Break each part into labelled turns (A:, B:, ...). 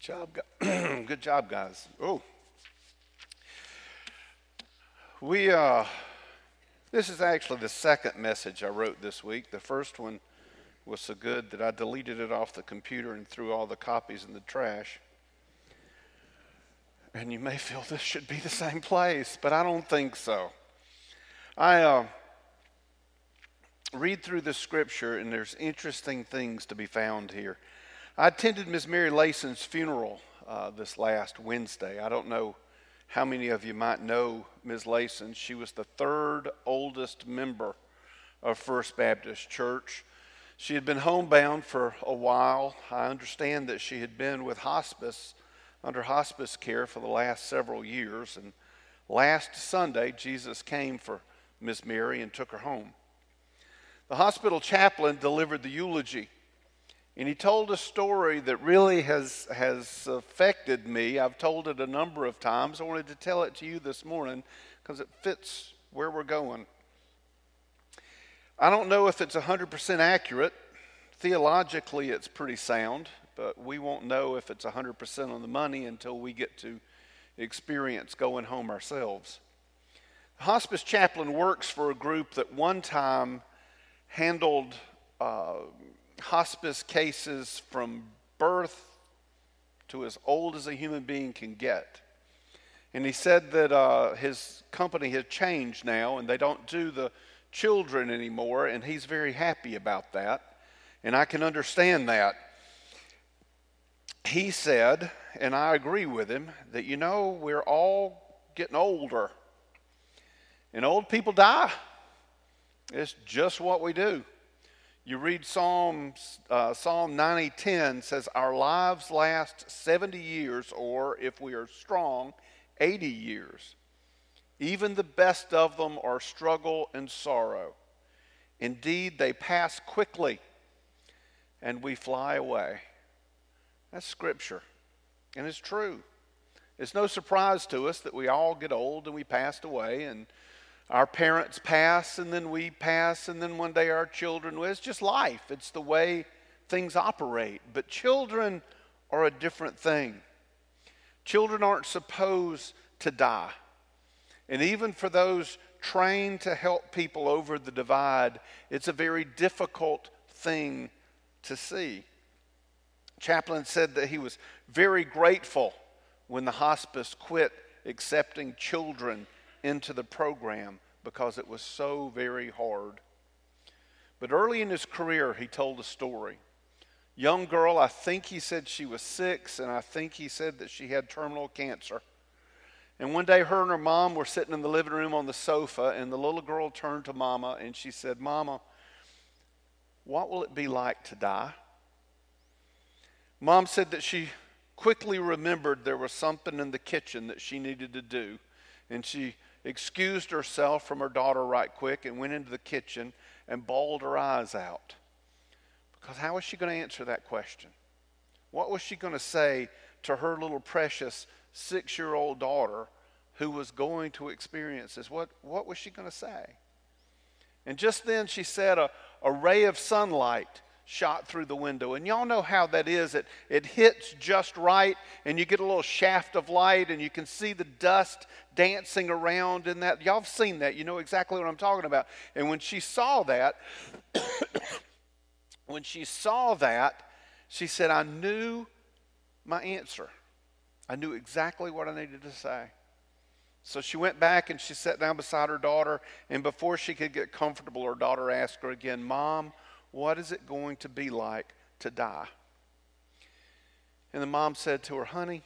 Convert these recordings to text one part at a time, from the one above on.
A: Good job, good job, guys. Oh, we. Uh, this is actually the second message I wrote this week. The first one was so good that I deleted it off the computer and threw all the copies in the trash. And you may feel this should be the same place, but I don't think so. I uh, read through the scripture, and there's interesting things to be found here. I attended Ms. Mary Layson's funeral uh, this last Wednesday. I don't know how many of you might know Ms. Layson? She was the third oldest member of First Baptist Church. She had been homebound for a while. I understand that she had been with hospice, under hospice care for the last several years. And last Sunday, Jesus came for Miss Mary and took her home. The hospital chaplain delivered the eulogy and he told a story that really has, has affected me. I've told it a number of times. I wanted to tell it to you this morning because it fits where we're going. I don't know if it's 100% accurate. Theologically, it's pretty sound, but we won't know if it's 100% on the money until we get to experience going home ourselves. The hospice chaplain works for a group that one time handled. Uh, hospice cases from birth to as old as a human being can get. And he said that uh, his company has changed now and they don't do the children anymore, and he's very happy about that. And I can understand that. He said, and I agree with him, that you know, we're all getting older. And old people die. It's just what we do. You read Psalms, uh, Psalm 90:10 says, "Our lives last 70 years, or if we are strong, 80 years. Even the best of them are struggle and sorrow. Indeed, they pass quickly, and we fly away." That's scripture, and it's true. It's no surprise to us that we all get old and we passed away, and our parents pass and then we pass and then one day our children it's just life. It's the way things operate. But children are a different thing. Children aren't supposed to die. And even for those trained to help people over the divide it's a very difficult thing to see. Chaplain said that he was very grateful when the hospice quit accepting children into the program because it was so very hard. But early in his career, he told a story. Young girl, I think he said she was six, and I think he said that she had terminal cancer. And one day, her and her mom were sitting in the living room on the sofa, and the little girl turned to Mama and she said, Mama, what will it be like to die? Mom said that she quickly remembered there was something in the kitchen that she needed to do, and she excused herself from her daughter right quick and went into the kitchen and bawled her eyes out. Because how was she going to answer that question? What was she going to say to her little precious six year old daughter who was going to experience this? What, what was she going to say? And just then she said a, a ray of sunlight shot through the window. And y'all know how that is. It, it hits just right, and you get a little shaft of light, and you can see the dust dancing around in that. Y'all have seen that. You know exactly what I'm talking about. And when she saw that, when she saw that, she said, I knew my answer. I knew exactly what I needed to say. So she went back and she sat down beside her daughter, and before she could get comfortable, her daughter asked her again, Mom, what is it going to be like to die? And the mom said to her, Honey,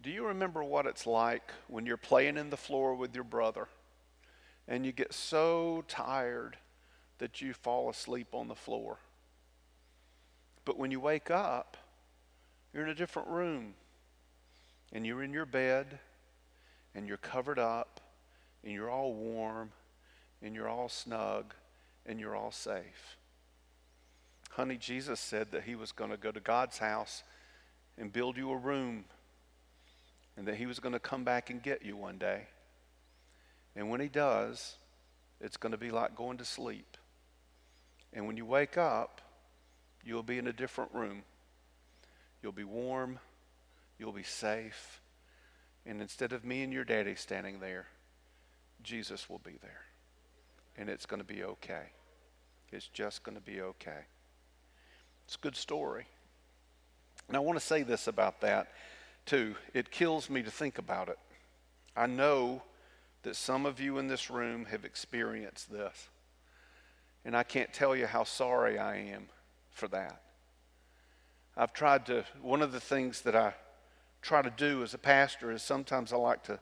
A: do you remember what it's like when you're playing in the floor with your brother and you get so tired that you fall asleep on the floor? But when you wake up, you're in a different room and you're in your bed and you're covered up and you're all warm and you're all snug and you're all safe. Honey, Jesus said that he was going to go to God's house and build you a room and that he was going to come back and get you one day. And when he does, it's going to be like going to sleep. And when you wake up, you'll be in a different room. You'll be warm. You'll be safe. And instead of me and your daddy standing there, Jesus will be there. And it's going to be okay. It's just going to be okay. It's a good story. And I want to say this about that, too. It kills me to think about it. I know that some of you in this room have experienced this. And I can't tell you how sorry I am for that. I've tried to, one of the things that I try to do as a pastor is sometimes I like to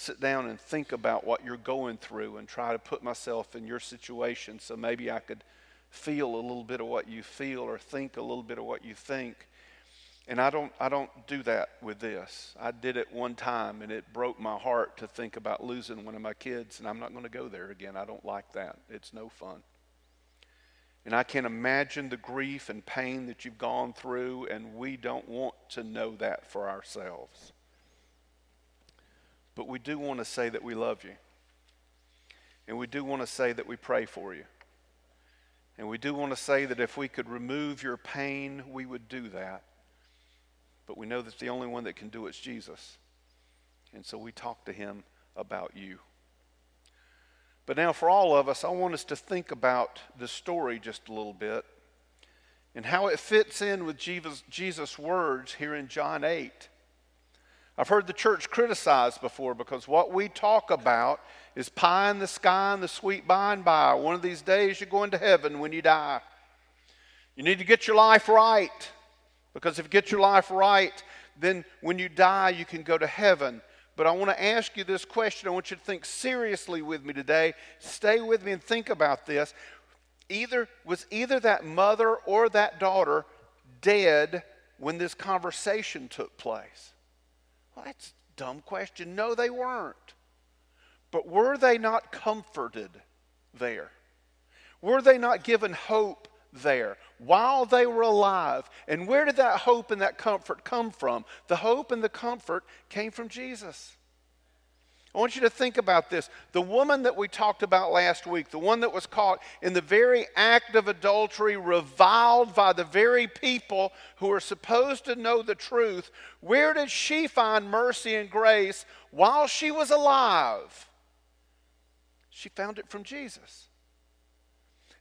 A: sit down and think about what you're going through and try to put myself in your situation so maybe I could feel a little bit of what you feel or think a little bit of what you think. And I don't I don't do that with this. I did it one time and it broke my heart to think about losing one of my kids and I'm not going to go there again. I don't like that. It's no fun. And I can imagine the grief and pain that you've gone through and we don't want to know that for ourselves. But we do want to say that we love you. And we do want to say that we pray for you. And we do want to say that if we could remove your pain, we would do that. But we know that the only one that can do it is Jesus. And so we talk to him about you. But now, for all of us, I want us to think about the story just a little bit and how it fits in with Jesus', Jesus words here in John 8. I've heard the church criticized before because what we talk about is pie in the sky and the sweet by and by. One of these days you're going to heaven when you die. You need to get your life right because if you get your life right, then when you die, you can go to heaven. But I want to ask you this question. I want you to think seriously with me today. Stay with me and think about this. Either was either that mother or that daughter dead when this conversation took place? Well, that's a dumb question. No, they weren't. But were they not comforted there? Were they not given hope there while they were alive? And where did that hope and that comfort come from? The hope and the comfort came from Jesus. I want you to think about this. The woman that we talked about last week, the one that was caught in the very act of adultery, reviled by the very people who are supposed to know the truth, where did she find mercy and grace while she was alive? She found it from Jesus.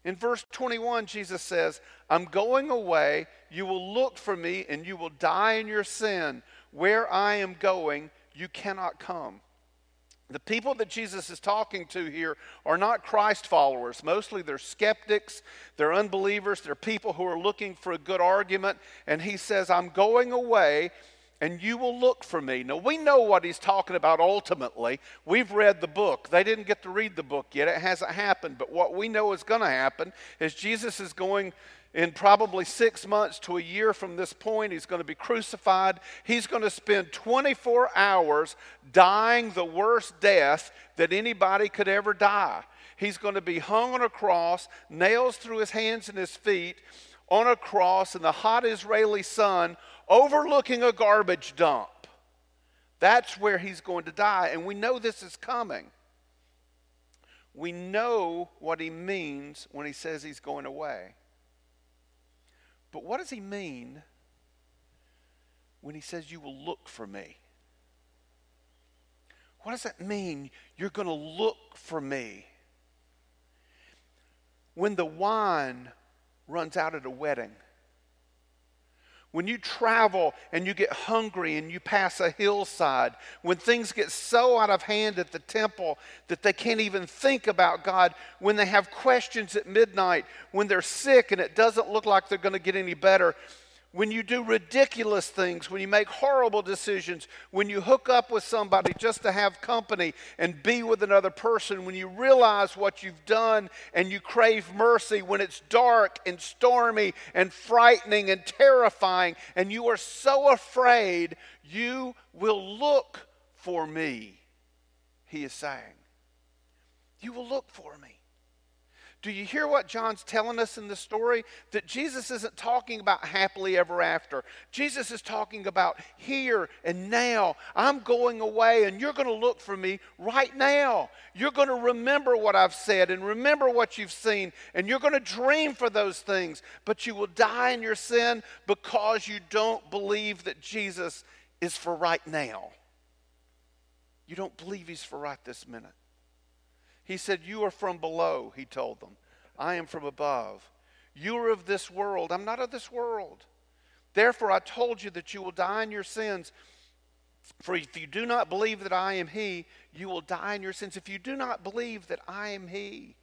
A: In verse 21, Jesus says, I'm going away. You will look for me and you will die in your sin. Where I am going, you cannot come. The people that Jesus is talking to here are not Christ followers. Mostly they're skeptics, they're unbelievers, they're people who are looking for a good argument. And he says, I'm going away and you will look for me. Now, we know what he's talking about ultimately. We've read the book. They didn't get to read the book yet, it hasn't happened. But what we know is going to happen is Jesus is going in probably six months to a year from this point, he's going to be crucified. He's going to spend 24 hours dying the worst death that anybody could ever die. He's going to be hung on a cross, nails through his hands and his feet, on a cross in the hot Israeli sun, overlooking a garbage dump. That's where he's going to die, and we know this is coming. We know what he means when he says he's going away. But what does he mean when he says, You will look for me? What does that mean? You're going to look for me. When the wine runs out at a wedding, when you travel and you get hungry and you pass a hillside, when things get so out of hand at the temple that they can't even think about God, when they have questions at midnight, when they're sick and it doesn't look like they're going to get any better, when you do ridiculous things, when you make horrible decisions, when you hook up with somebody just to have company and be with another person, when you realize what you've done and you crave mercy, when it's dark and stormy and frightening and terrifying, and you are so afraid, you will look for me, he is saying. You will look for me. Do you hear what John's telling us in the story? That Jesus isn't talking about happily ever after. Jesus is talking about here and now. I'm going away and you're going to look for me right now. You're going to remember what I've said and remember what you've seen and you're going to dream for those things, but you will die in your sin because you don't believe that Jesus is for right now. You don't believe he's for right this minute. He said, You are from below, he told them. I am from above. You are of this world. I'm not of this world. Therefore, I told you that you will die in your sins. For if you do not believe that I am He, you will die in your sins. If you do not believe that I am He,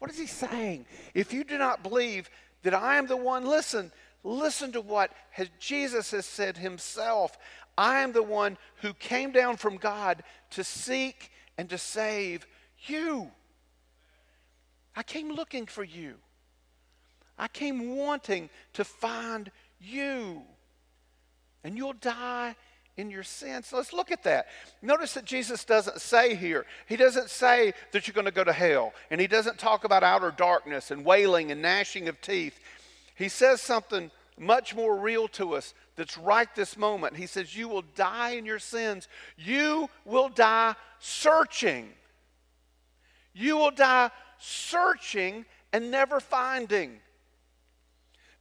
A: what is He saying? If you do not believe that I am the one, listen, listen to what has, Jesus has said Himself. I am the one who came down from God to seek and to save you. I came looking for you. I came wanting to find you. And you'll die in your sins. Let's look at that. Notice that Jesus doesn't say here, He doesn't say that you're going to go to hell. And He doesn't talk about outer darkness and wailing and gnashing of teeth. He says something much more real to us that's right this moment. He says, You will die in your sins. You will die searching. You will die searching and never finding.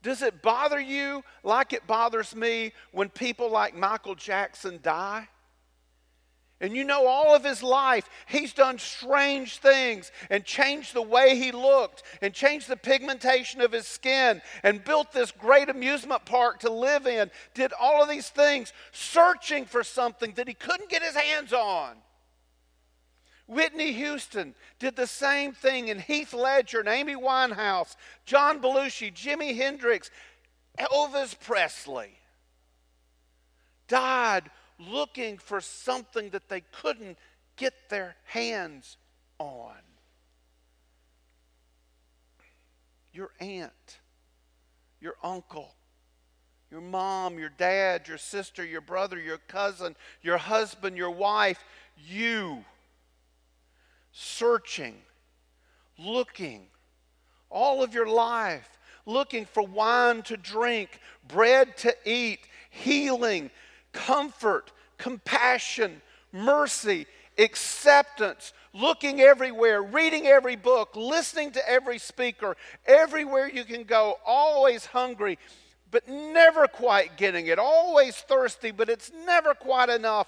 A: Does it bother you like it bothers me when people like Michael Jackson die? And you know, all of his life, he's done strange things and changed the way he looked and changed the pigmentation of his skin and built this great amusement park to live in. Did all of these things searching for something that he couldn't get his hands on. Whitney Houston did the same thing, and Heath Ledger and Amy Winehouse, John Belushi, Jimi Hendrix, Elvis Presley died looking for something that they couldn't get their hands on. Your aunt, your uncle, your mom, your dad, your sister, your brother, your cousin, your husband, your wife, you searching, looking all of your life, looking for wine to drink, bread to eat, healing, comfort, compassion, mercy, acceptance, looking everywhere, reading every book, listening to every speaker, everywhere you can go, always hungry, but never quite getting it, always thirsty, but it's never quite enough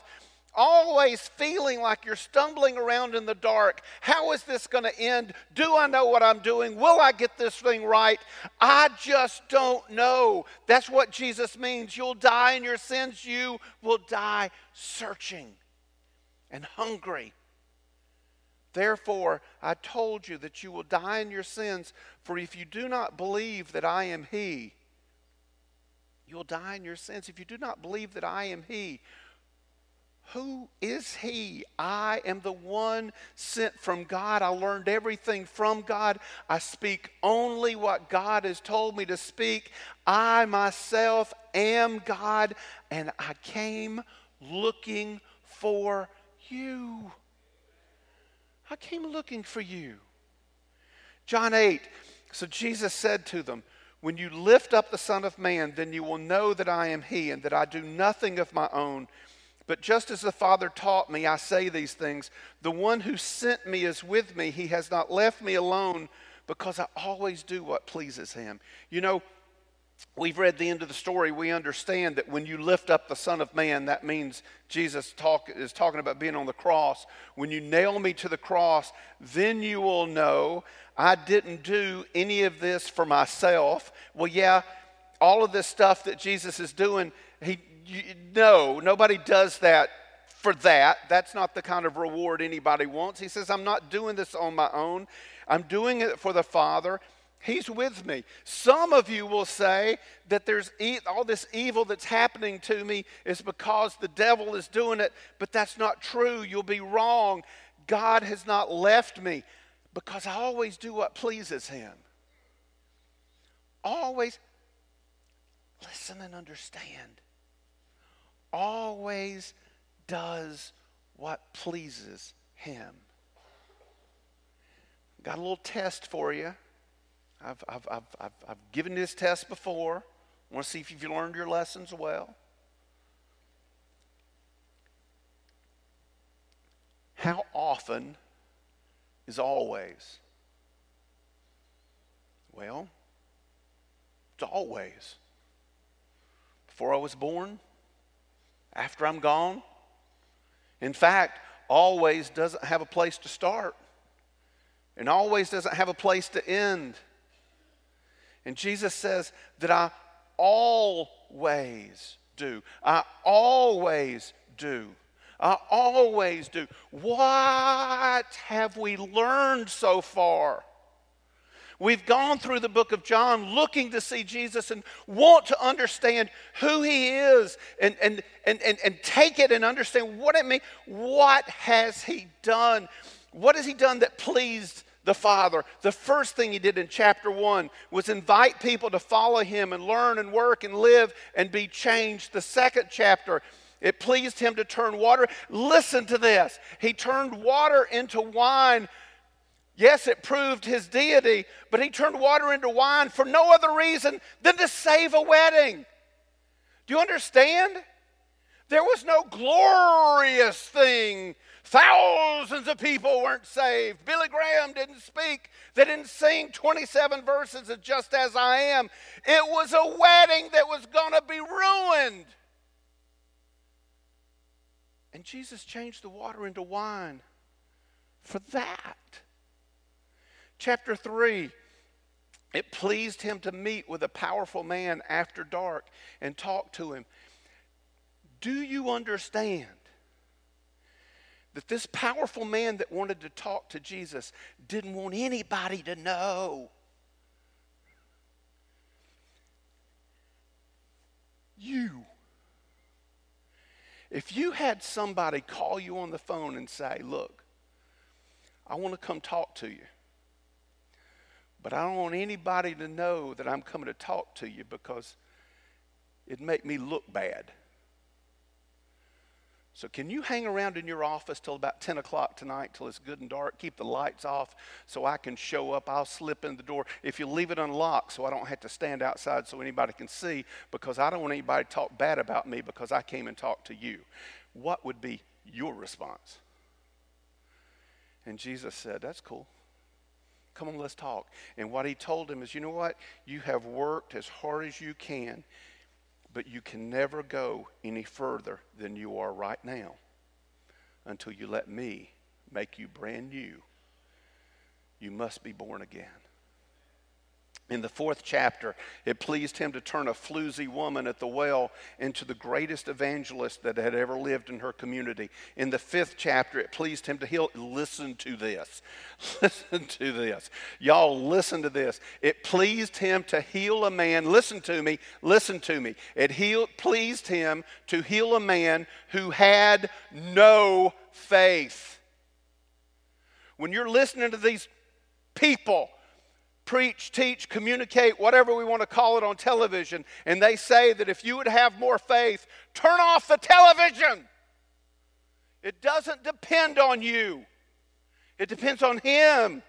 A: always feeling like you're stumbling around in the dark. How is this going to end? Do I know what I'm doing? Will I get this thing right? I just don't know. That's what Jesus means. You'll die in your sins, you will die searching and hungry. Therefore, I told you that you will die in your sins, for if you do not believe that I am He, you'll die in your sins. If you do not believe that I am He, who is he? I am the one sent from God. I learned everything from God. I speak only what God has told me to speak. I myself am God, and I came looking for you. I came looking for you. John 8. So Jesus said to them, When you lift up the Son of Man, then you will know that I am He, and that I do nothing of my own but just as the Father taught me, I say these things. The one who sent me is with me. He has not left me alone because I always do what pleases him. You know, we've read the end of the story. We understand that when you lift up the Son of Man, that means Jesus talk, is talking about being on the cross. When you nail me to the cross, then you will know I didn't do any of this for myself. Well, yeah, all of this stuff that Jesus is doing, he you, no, nobody does that for that. That's not the kind of reward anybody wants. He says, I'm not doing this on my own, I'm doing it for the Father. He's with me. Some of you will say that there's e- all this evil that's happening to me is because the devil is doing it, but that's not true. You'll be wrong. God has not left me because I always do what pleases Him. Always listen and understand always does what pleases him. got a little test for you. I've, I've, I've, I've, I've given this test before. I want to see if you've learned your lessons well. How often is always? Well, it's always. Before I was born, after I'm gone. In fact, always doesn't have a place to start and always doesn't have a place to end. And Jesus says that I always do. I always do. I always do. What have we learned so far? We've gone through the book of John looking to see Jesus and want to understand who he is and, and, and, and, and take it and understand what it means. What has he done? What has he done that pleased the Father? The first thing he did in chapter one was invite people to follow him and learn and work and live and be changed. The second chapter, it pleased him to turn water. Listen to this. He turned water into wine Yes, it proved his deity, but he turned water into wine for no other reason than to save a wedding. Do you understand? There was no glorious thing. Thousands of people weren't saved. Billy Graham didn't speak. They didn't sing 27 verses of Just As I Am. It was a wedding that was going to be ruined. And Jesus changed the water into wine for that. Chapter 3 it pleased him to meet with a powerful man after dark and talk to him. Do you understand that this powerful man that wanted to talk to Jesus didn't want anybody to know? You. If you had somebody call you on the phone and say, Look, I want to come talk to you. But I don't want anybody to know that I'm coming to talk to you because it'd make me look bad. So, can you hang around in your office till about 10 o'clock tonight till it's good and dark? Keep the lights off so I can show up. I'll slip in the door. If you leave it unlocked so I don't have to stand outside so anybody can see, because I don't want anybody to talk bad about me because I came and talked to you. What would be your response? And Jesus said, That's cool. Come on, let's talk. And what he told him is, you know what? You have worked as hard as you can, but you can never go any further than you are right now until you let me make you brand new. You must be born again. In the fourth chapter, it pleased him to turn a floozy woman at the well into the greatest evangelist that had ever lived in her community. In the fifth chapter, it pleased him to heal. Listen to this. Listen to this. Y'all, listen to this. It pleased him to heal a man. Listen to me. Listen to me. It healed, pleased him to heal a man who had no faith. When you're listening to these people, preach, teach, communicate, whatever we want to call it on television, and they say that if you would have more faith, turn off the television. It doesn't depend on you, it depends on Him.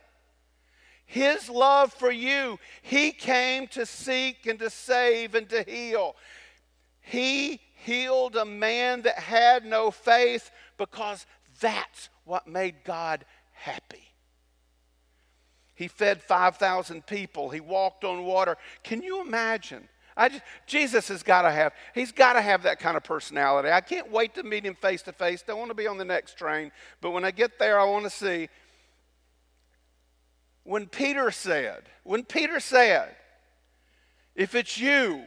A: His love for you. He came to seek and to save and to heal. He healed a man that had no faith because that's what made God happy. He fed 5,000 people. He walked on water. Can you imagine? Just, Jesus has got to have, he's got to have that kind of personality. I can't wait to meet him face to face. Don't want to be on the next train. But when I get there, I want to see. When Peter said, when Peter said, if it's you,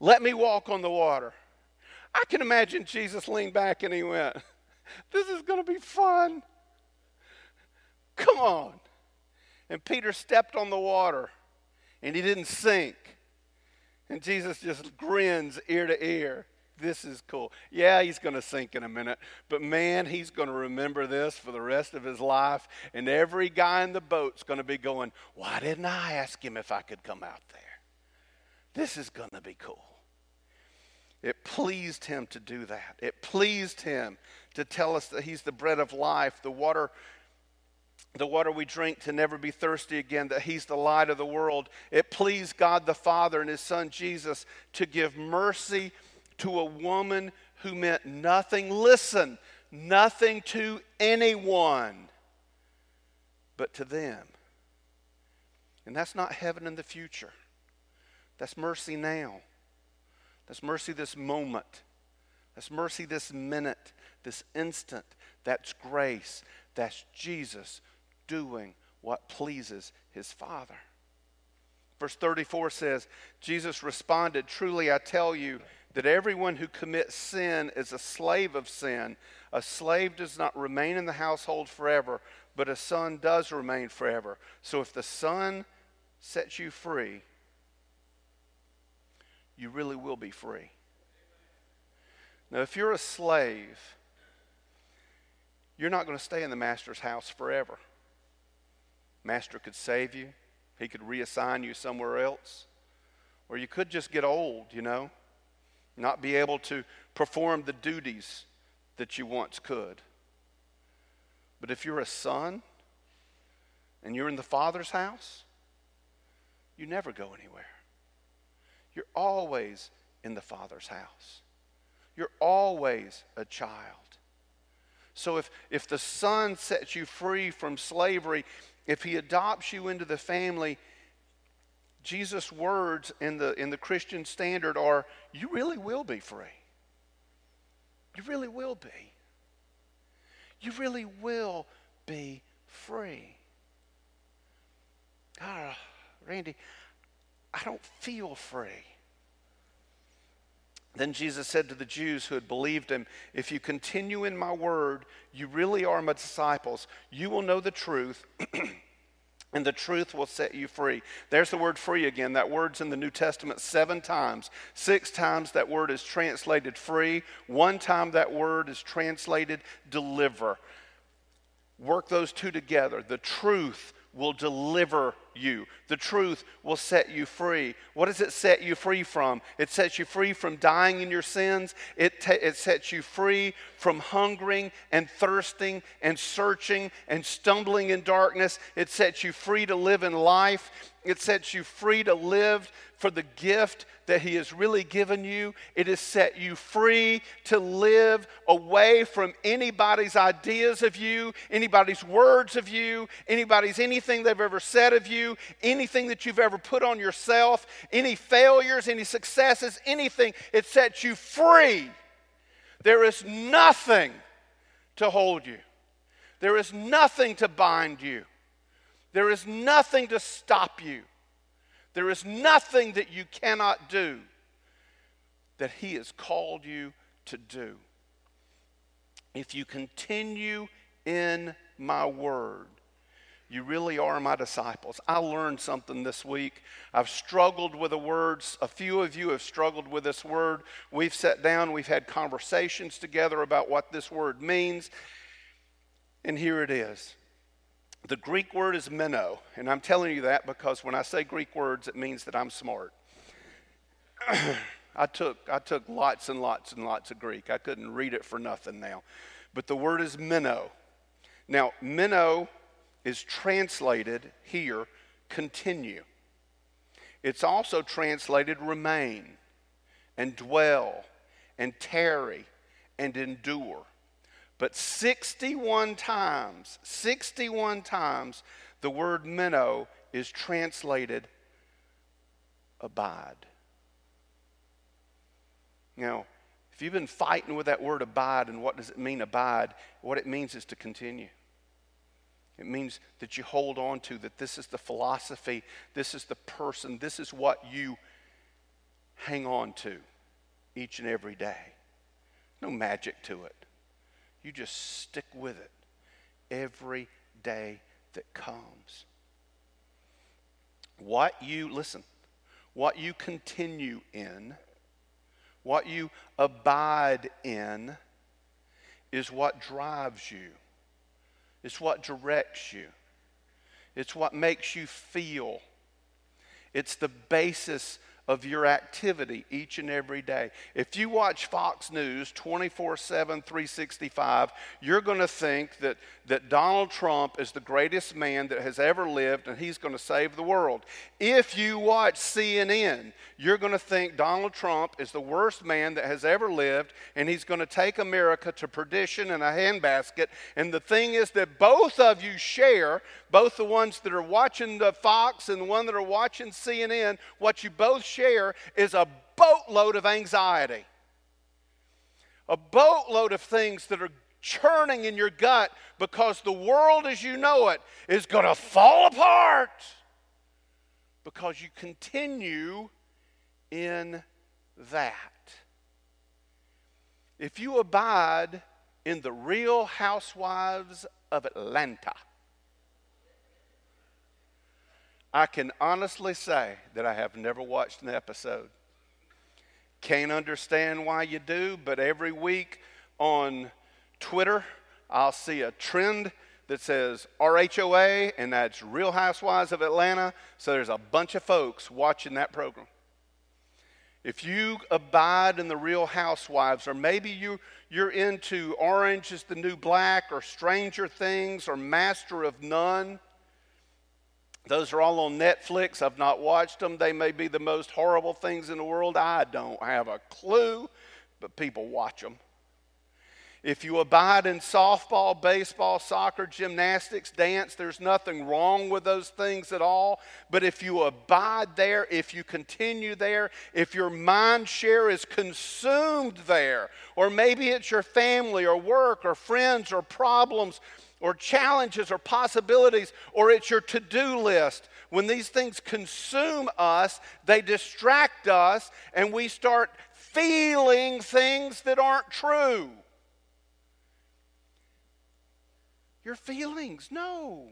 A: let me walk on the water. I can imagine Jesus leaned back and he went, This is going to be fun. Come on. And Peter stepped on the water and he didn't sink. And Jesus just grins ear to ear. This is cool. Yeah, he's going to sink in a minute, but man, he's going to remember this for the rest of his life. And every guy in the boat's going to be going, Why didn't I ask him if I could come out there? This is going to be cool. It pleased him to do that. It pleased him to tell us that he's the bread of life, the water the water we drink to never be thirsty again, that He's the light of the world. It pleased God the Father and His Son Jesus to give mercy to a woman who meant nothing, listen, nothing to anyone but to them. And that's not heaven in the future, that's mercy now. That's mercy this moment. That's mercy this minute, this instant. That's grace. That's Jesus doing what pleases his Father. Verse 34 says, Jesus responded, Truly I tell you that everyone who commits sin is a slave of sin. A slave does not remain in the household forever, but a son does remain forever. So if the son sets you free, you really will be free. Now, if you're a slave, you're not going to stay in the master's house forever. Master could save you, he could reassign you somewhere else. Or you could just get old, you know, not be able to perform the duties that you once could. But if you're a son and you're in the Father's house, you never go anywhere. You're always in the Father's house. You're always a child. So if, if the Son sets you free from slavery, if He adopts you into the family, Jesus' words in the, in the Christian standard are you really will be free. You really will be. You really will be free. Ah, Randy, I don't feel free. Then Jesus said to the Jews who had believed him, If you continue in my word, you really are my disciples. You will know the truth, and the truth will set you free. There's the word free again. That word's in the New Testament seven times. Six times that word is translated free, one time that word is translated deliver. Work those two together. The truth will deliver you. The truth will set you free. What does it set you free from? It sets you free from dying in your sins. It, it sets you free from hungering and thirsting and searching and stumbling in darkness. It sets you free to live in life. It sets you free to live for the gift that He has really given you. It has set you free to live away from anybody's ideas of you, anybody's words of you, anybody's anything they've ever said of you, anything that you've ever put on yourself, any failures, any successes, anything. It sets you free. There is nothing to hold you, there is nothing to bind you, there is nothing to stop you. There is nothing that you cannot do that He has called you to do. If you continue in my word, you really are my disciples. I learned something this week. I've struggled with the words. A few of you have struggled with this word. We've sat down, we've had conversations together about what this word means. And here it is the Greek word is meno, and I'm telling you that because when I say Greek words, it means that I'm smart. I took, I took lots and lots and lots of Greek. I couldn't read it for nothing now. But the word is meno. Now, meno is translated here continue. It's also translated remain and dwell and tarry and endure. But 61 times, 61 times, the word meno is translated abide. Now, if you've been fighting with that word abide and what does it mean abide, what it means is to continue. It means that you hold on to that this is the philosophy, this is the person, this is what you hang on to each and every day. No magic to it. You just stick with it every day that comes. What you, listen, what you continue in, what you abide in, is what drives you. It's what directs you. It's what makes you feel. It's the basis of your activity each and every day. If you watch Fox News 24 7, 365, you're going to think that, that Donald Trump is the greatest man that has ever lived and he's going to save the world. If you watch CNN, you're going to think Donald Trump is the worst man that has ever lived and he's going to take America to perdition in a handbasket. And the thing is that both of you share, both the ones that are watching the Fox and the one that are watching CNN, what you both share is a boatload of anxiety, a boatload of things that are churning in your gut because the world as you know it is going to fall apart because you continue in that. If you abide in the real housewives of Atlanta, I can honestly say that I have never watched an episode. Can't understand why you do, but every week on Twitter, I'll see a trend that says RHOA, and that's Real Housewives of Atlanta. So there's a bunch of folks watching that program. If you abide in the Real Housewives, or maybe you, you're into Orange is the New Black, or Stranger Things, or Master of None, those are all on Netflix. I've not watched them. They may be the most horrible things in the world. I don't have a clue, but people watch them. If you abide in softball, baseball, soccer, gymnastics, dance, there's nothing wrong with those things at all. But if you abide there, if you continue there, if your mind share is consumed there, or maybe it's your family or work or friends or problems or challenges or possibilities, or it's your to do list. When these things consume us, they distract us, and we start feeling things that aren't true. Your feelings, no.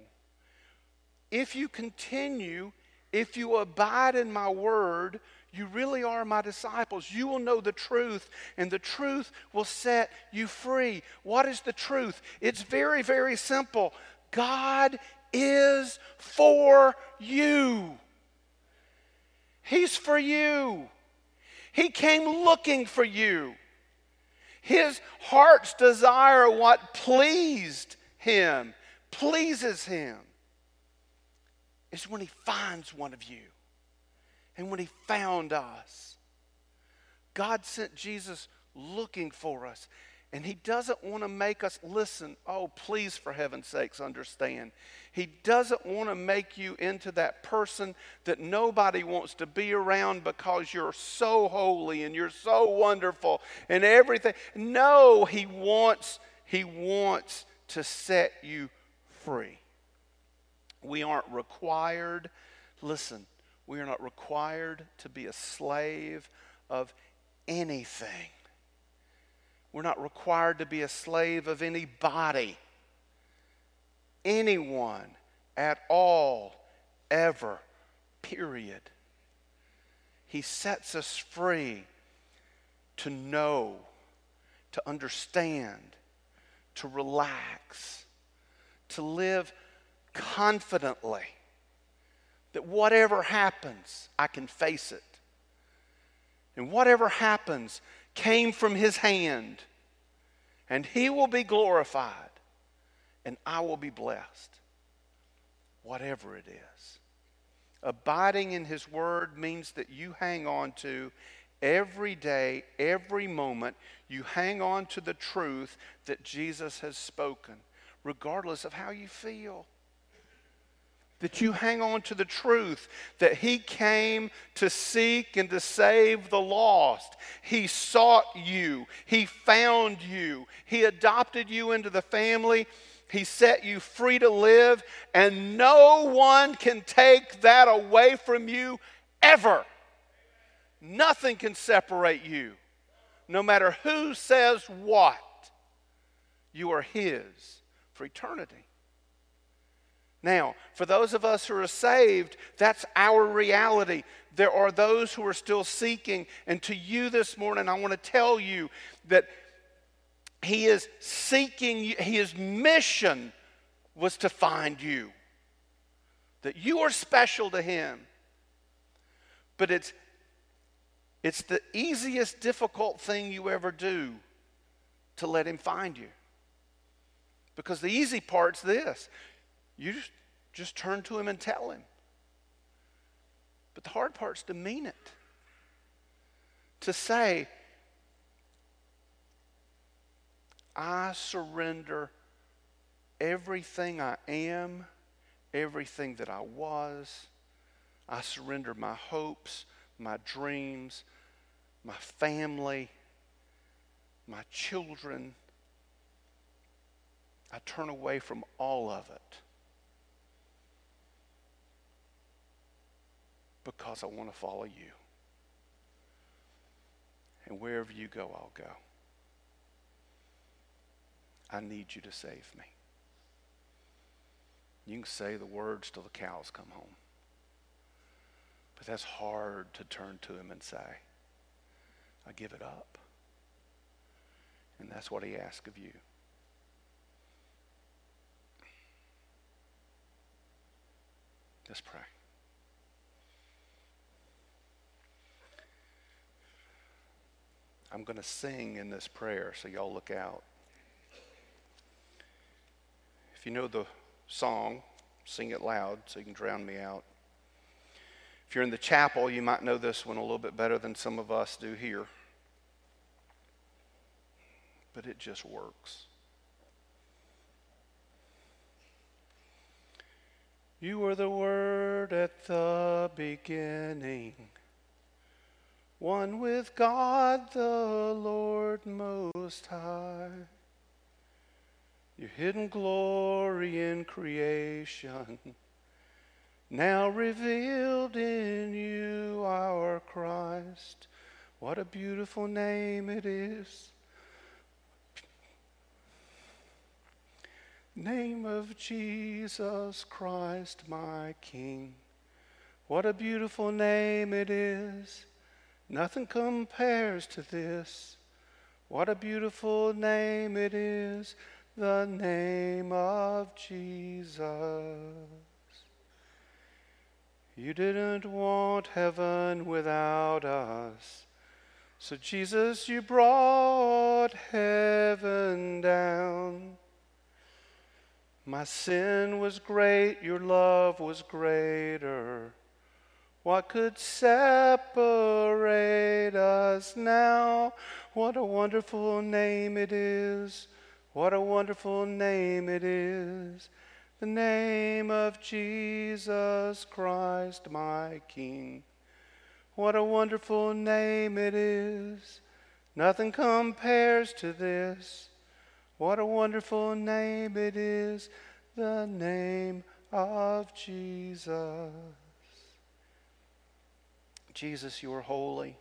A: If you continue, if you abide in my word, you really are my disciples. You will know the truth, and the truth will set you free. What is the truth? It's very, very simple. God is for you. He's for you. He came looking for you. His heart's desire, what pleased him, pleases him, is when he finds one of you and when He found us. God sent Jesus looking for us. And he doesn't want to make us listen. Oh, please, for heaven's sakes, understand. He doesn't want to make you into that person that nobody wants to be around because you're so holy and you're so wonderful and everything. No, he wants, he wants to set you free. We aren't required, listen, we are not required to be a slave of anything. We're not required to be a slave of anybody, anyone at all, ever, period. He sets us free to know, to understand, to relax, to live confidently that whatever happens, I can face it. And whatever happens came from His hand, and He will be glorified, and I will be blessed. Whatever it is. Abiding in His Word means that you hang on to every day, every moment, you hang on to the truth that Jesus has spoken, regardless of how you feel that you hang on to the truth that He came to seek and to save the lost. He sought you, He found you, He adopted you into the family. He set you free to live, and no one can take that away from you ever. Nothing can separate you, no matter who says what. You are His for eternity. Now, for those of us who are saved, that's our reality. There are those who are still seeking. And to you this morning, I want to tell you that He is seeking, His mission was to find you. That you are special to Him. But it's It's the easiest difficult thing you ever do to let Him find you. Because the easy part's this you just, just turn to Him and tell Him. But the hard part's to mean it. To say, I surrender everything I am, everything that I was. I surrender my hopes, my dreams, my family, my children. I turn away from all of it because I want to follow you. And wherever you go, I'll go. I need you to save me. You can say the words till the cows come home. But that's hard to turn to him and say, I give it up. And that's what he asks of you. Let's pray. I'm going to sing in this prayer, so y'all look out. If you know the song, sing it loud so you can drown me out. If you're in the chapel, you might know this one a little bit better than some of us do here. But it just works. You were the Word at the beginning, one with God the Lord Most High. Your hidden glory in creation, now revealed in you, our Christ. What a beautiful name it is. Name of Jesus Christ, my King. What a beautiful name it is. Nothing compares to this. What a beautiful name it is, the name of Jesus. You didn't want heaven without us. So, Jesus, you brought heaven down. My sin was great, your love was greater. What could separate us now? What a wonderful name it is. What a wonderful name it is. The name of Jesus Christ, my King. What a wonderful name it is. Nothing compares to this. What a wonderful name it is, the name of Jesus. Jesus, you are holy.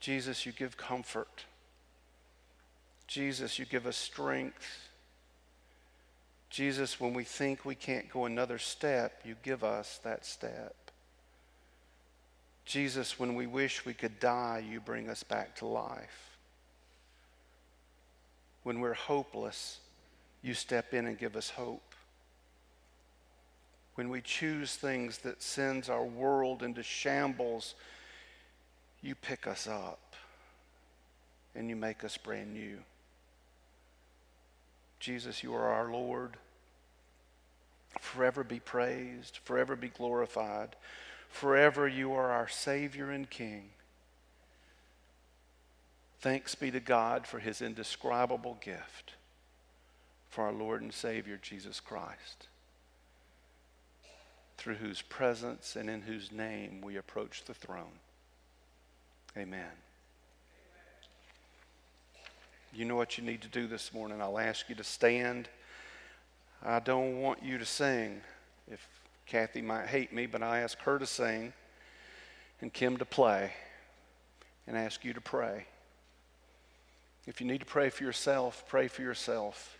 A: Jesus, you give comfort. Jesus, you give us strength. Jesus, when we think we can't go another step, you give us that step. Jesus, when we wish we could die, you bring us back to life when we're hopeless, you step in and give us hope. When we choose things that sends our world into shambles, you pick us up and you make us brand new. Jesus, you are our Lord. Forever be praised, forever be glorified. Forever you are our Savior and King. Thanks be to God for his indescribable gift for our Lord and Savior Jesus Christ, through whose presence and in whose name we approach the throne. Amen. You know what you need to do this morning. I'll ask you to stand. I don't want you to sing. If Kathy might hate me, but I ask her to sing and Kim to play and ask you to pray. If you need to pray for yourself, pray for yourself.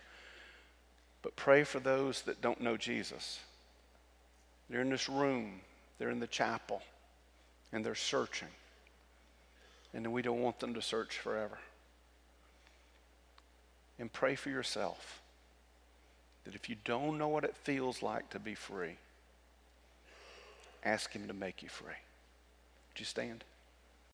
A: But pray for those that don't know Jesus. They're in this room, they're in the chapel, and they're searching. And we don't want them to search forever. And pray for yourself that if you don't know what it feels like to be free, ask Him to make you free. Would you stand?